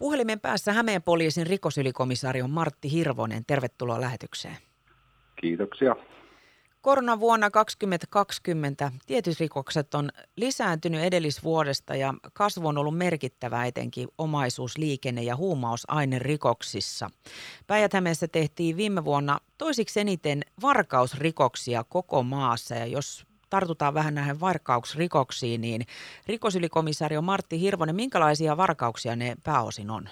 Puhelimen päässä Hämeen poliisin rikosylikomissaario Martti Hirvonen. Tervetuloa lähetykseen. Kiitoksia. Koronavuonna 2020 tietysrikokset on lisääntynyt edellisvuodesta ja kasvu on ollut merkittävä etenkin omaisuus, liikenne ja huumausainerikoksissa. päijät tehtiin viime vuonna toisiksi eniten varkausrikoksia koko maassa ja jos tartutaan vähän näihin varkauksrikoksiin, niin rikosylikomissaario Martti Hirvonen, minkälaisia varkauksia ne pääosin on?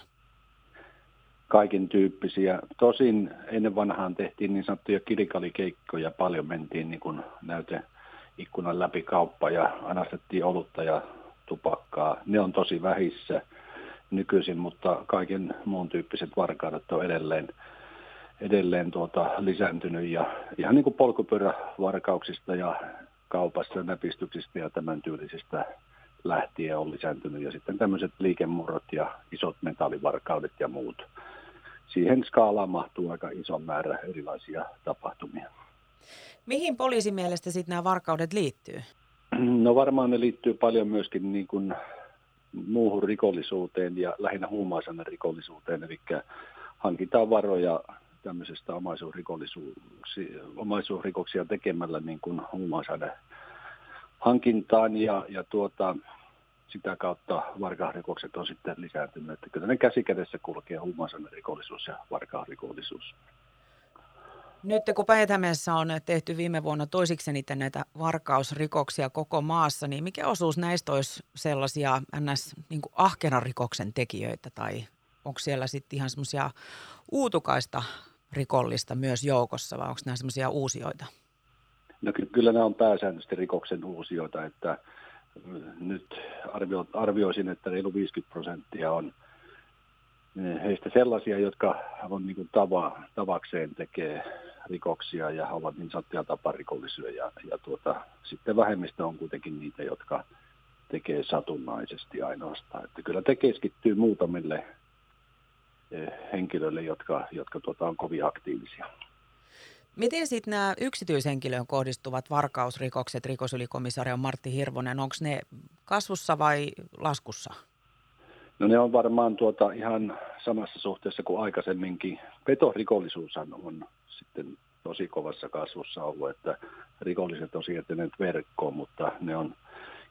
Kaiken tyyppisiä. Tosin ennen vanhaan tehtiin niin sanottuja kirkalikeikkoja, paljon mentiin niin kuin näyte ikkunan läpi kauppa ja anastettiin olutta ja tupakkaa. Ne on tosi vähissä nykyisin, mutta kaiken muun tyyppiset varkaudet on edelleen, edelleen tuota, lisääntynyt ja ihan niin kuin polkupyörävarkauksista ja kaupassa näpistyksistä ja tämän tyylisistä lähtien on lisääntynyt. Ja sitten tämmöiset liikemurrot ja isot metallivarkaudet ja muut. Siihen skaalaan mahtuu aika iso määrä erilaisia tapahtumia. Mihin poliisin mielestä sitten nämä varkaudet liittyy? No varmaan ne liittyy paljon myöskin niin kuin muuhun rikollisuuteen ja lähinnä huumaisena rikollisuuteen, eli hankitaan varoja tämmöisestä omaisuusrikoksia tekemällä niin kuin huumausaine hankintaan ja, ja tuota, sitä kautta varkausrikokset on sitten lisääntynyt. Että kyllä ne käsikädessä kulkee rikollisuus ja varkausrikollisuus. Nyt kun päijät on tehty viime vuonna toisiksi eniten näitä varkausrikoksia koko maassa, niin mikä osuus näistä olisi sellaisia ns. Niin ahkeran rikoksen tekijöitä tai onko siellä sitten ihan semmoisia uutukaista rikollista myös joukossa vai onko nämä semmoisia uusioita? No ky- kyllä nämä on pääsääntöisesti rikoksen uusioita, että nyt arvio, arvioisin, että reilu 50 prosenttia on eh, heistä sellaisia, jotka on niin kuin tava, tavakseen tekee rikoksia ja ovat niin sanottuja taparikollisia. Ja, ja tuota, sitten vähemmistö on kuitenkin niitä, jotka tekee satunnaisesti ainoastaan. Että kyllä te keskittyy muutamille henkilöille, jotka, jotka tuota, on kovin aktiivisia. Miten sitten nämä yksityishenkilöön kohdistuvat varkausrikokset, rikosylikomissaario Martti Hirvonen, onko ne kasvussa vai laskussa? No ne on varmaan tuota ihan samassa suhteessa kuin aikaisemminkin. Petorikollisuus on sitten tosi kovassa kasvussa ollut, että rikolliset on siirtyneet verkkoon, mutta ne on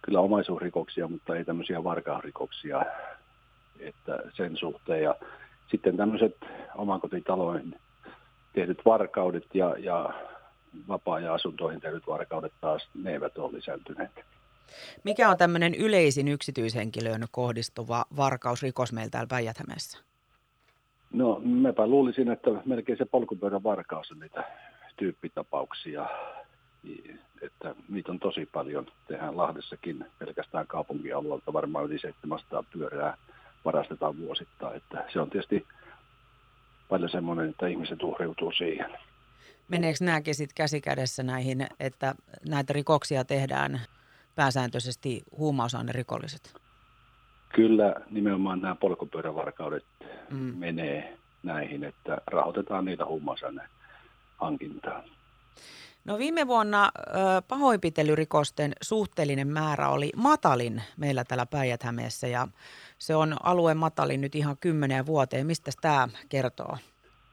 kyllä omaisuusrikoksia, mutta ei tämmöisiä varkausrikoksia että sen suhteen. Ja sitten tämmöiset omakotitaloihin tehdyt varkaudet ja, ja vapaa- asuntoihin tehdyt varkaudet taas, ne eivät ole lisääntyneet. Mikä on tämmöinen yleisin yksityishenkilöön kohdistuva varkausrikos meillä täällä päijät No mäpä luulisin, että melkein se polkupyörän varkaus on niitä tyyppitapauksia, että niitä on tosi paljon. Tehdään Lahdessakin pelkästään kaupunkialueelta varmaan yli 700 pyörää varastetaan vuosittain. Että se on tietysti paljon semmoinen, että ihmiset uhriutuu siihen. Meneekö nämäkin sitten käsi kädessä näihin, että näitä rikoksia tehdään pääsääntöisesti rikolliset? Kyllä nimenomaan nämä polkupyörävarkaudet mm. menee näihin, että rahoitetaan niitä huumausaine hankintaan. No viime vuonna ö, pahoinpitelyrikosten suhteellinen määrä oli matalin meillä täällä päijät ja se on alueen matalin nyt ihan kymmeneen vuoteen. Mistä tämä kertoo?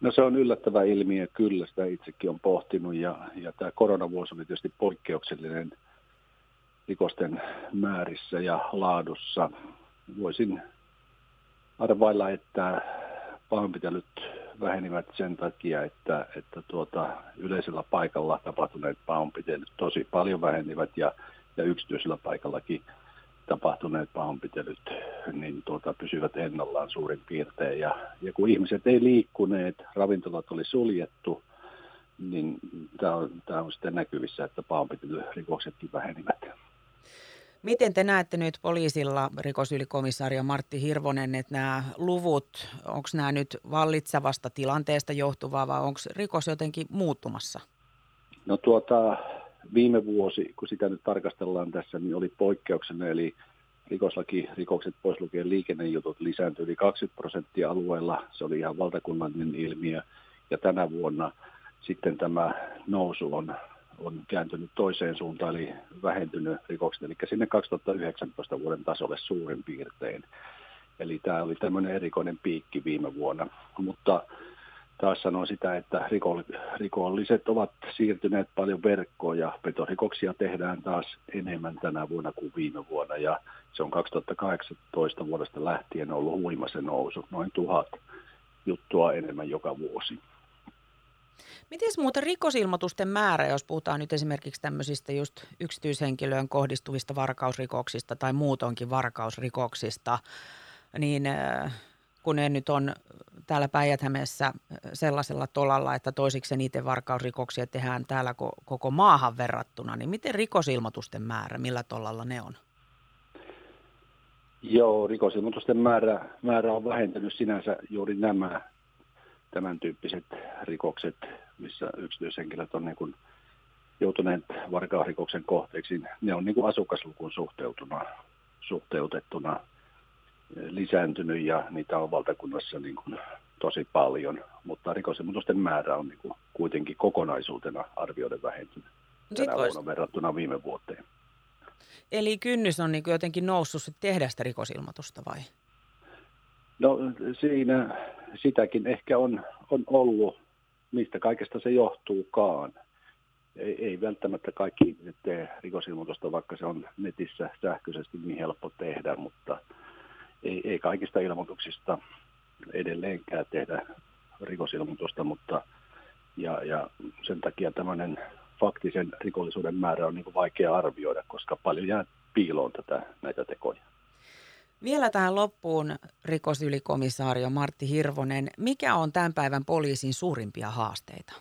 No se on yllättävä ilmiö, kyllä sitä itsekin on pohtinut ja, ja tämä koronavuosi oli tietysti poikkeuksellinen rikosten määrissä ja laadussa. Voisin arvailla, että pahoinpitelyt vähenivät sen takia, että, että tuota, yleisellä paikalla tapahtuneet pahoinpitelyt tosi paljon vähenivät ja, ja yksityisellä paikallakin tapahtuneet pahoinpitelyt niin tuota, pysyvät ennallaan suurin piirtein. Ja, ja kun ihmiset ei liikkuneet, ravintolat oli suljettu, niin tämä on, tämä on sitten näkyvissä, että pahoinpitelyrikoksetkin vähenivät. Miten te näette nyt poliisilla, rikosylikomissaario Martti Hirvonen, että nämä luvut, onko nämä nyt vallitsevasta tilanteesta johtuvaa vai onko rikos jotenkin muuttumassa? No tuota, viime vuosi, kun sitä nyt tarkastellaan tässä, niin oli poikkeuksena, eli rikoslaki, rikokset pois lukien liikennejutut lisääntyi yli 20 prosenttia alueella. Se oli ihan valtakunnallinen ilmiö. Ja tänä vuonna sitten tämä nousu on on kääntynyt toiseen suuntaan, eli vähentynyt rikokset, eli sinne 2019 vuoden tasolle suurin piirtein. Eli tämä oli tämmöinen erikoinen piikki viime vuonna. Mutta taas sanon sitä, että rikolliset ovat siirtyneet paljon verkkoon ja petorikoksia tehdään taas enemmän tänä vuonna kuin viime vuonna. Ja se on 2018 vuodesta lähtien ollut huima se nousu, noin tuhat juttua enemmän joka vuosi. Miten muuten rikosilmoitusten määrä, jos puhutaan nyt esimerkiksi tämmöisistä just yksityishenkilöön kohdistuvista varkausrikoksista tai muutonkin varkausrikoksista, niin äh, kun ne nyt on täällä päijät sellaisella tolalla, että toisiksi niiden varkausrikoksia tehdään täällä koko maahan verrattuna, niin miten rikosilmoitusten määrä, millä tolalla ne on? Joo, rikosilmoitusten määrä, määrä on vähentynyt sinänsä juuri nämä tämän tyyppiset rikokset, missä yksityishenkilöt on niin kuin joutuneet varkausrikoksen kohteeksi, ne on niin kuin asukaslukuun suhteutuna, suhteutettuna lisääntynyt ja niitä on valtakunnassa niin kuin tosi paljon, mutta rikosilmoitusten määrä on niin kuin kuitenkin kokonaisuutena arvioiden vähentynyt tänä vuonna verrattuna viime vuoteen. Eli kynnys on niin jotenkin noussut tehdä sitä rikosilmoitusta vai? No siinä sitäkin ehkä on, on ollut, mistä kaikesta se johtuukaan. Ei, ei välttämättä kaikki tee rikosilmoitusta, vaikka se on netissä sähköisesti niin helppo tehdä, mutta ei, ei kaikista ilmoituksista edelleenkään tehdä rikosilmoitusta, mutta ja, ja sen takia tämmöinen faktisen rikollisuuden määrä on niin vaikea arvioida, koska paljon jää piiloon tätä, näitä tekoja. Vielä tähän loppuun rikosylikomisaario Martti Hirvonen. Mikä on tämän päivän poliisin suurimpia haasteita?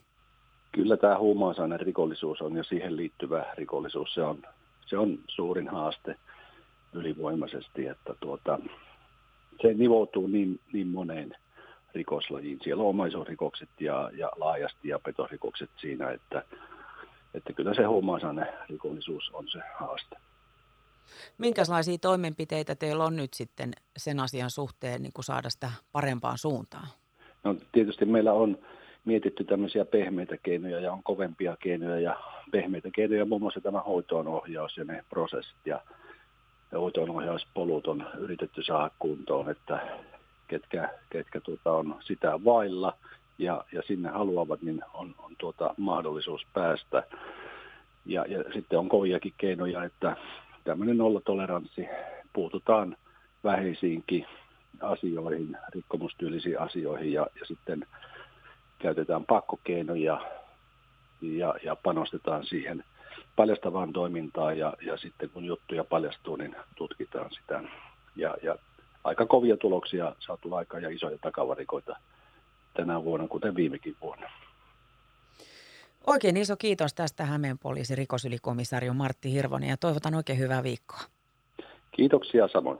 Kyllä tämä huumausaineen rikollisuus on ja siihen liittyvä rikollisuus, se on, se on suurin haaste ylivoimaisesti, että tuota, se nivoutuu niin, niin moneen rikoslajiin. Siellä on omaisuusrikokset ja, ja laajasti ja petosrikokset siinä, että, että kyllä se huumausaineen rikollisuus on se haaste. Minkälaisia toimenpiteitä teillä on nyt sitten sen asian suhteen niin kuin saada sitä parempaan suuntaan? No tietysti meillä on mietitty tämmöisiä pehmeitä keinoja ja on kovempia keinoja ja pehmeitä keinoja, muun muassa tämä hoitoonohjaus ja ne prosessit ja, ja hoitoonohjauspolut on yritetty saada kuntoon, että ketkä, ketkä tuota on sitä vailla ja, ja sinne haluavat, niin on, on tuota mahdollisuus päästä. Ja, ja sitten on koviakin keinoja, että tämmöinen nollatoleranssi, puututaan vähäisiinkin asioihin, rikkomustyylisiin asioihin ja, ja sitten käytetään pakkokeinoja ja, ja panostetaan siihen paljastavaan toimintaan ja, ja sitten kun juttuja paljastuu, niin tutkitaan sitä. Ja, ja aika kovia tuloksia saatu aikaan ja isoja takavarikoita tänä vuonna, kuten viimekin vuonna. Oikein iso kiitos tästä Hämeen poliisin rikosylikomissaario Martti Hirvonen ja toivotan oikein hyvää viikkoa. Kiitoksia samoin.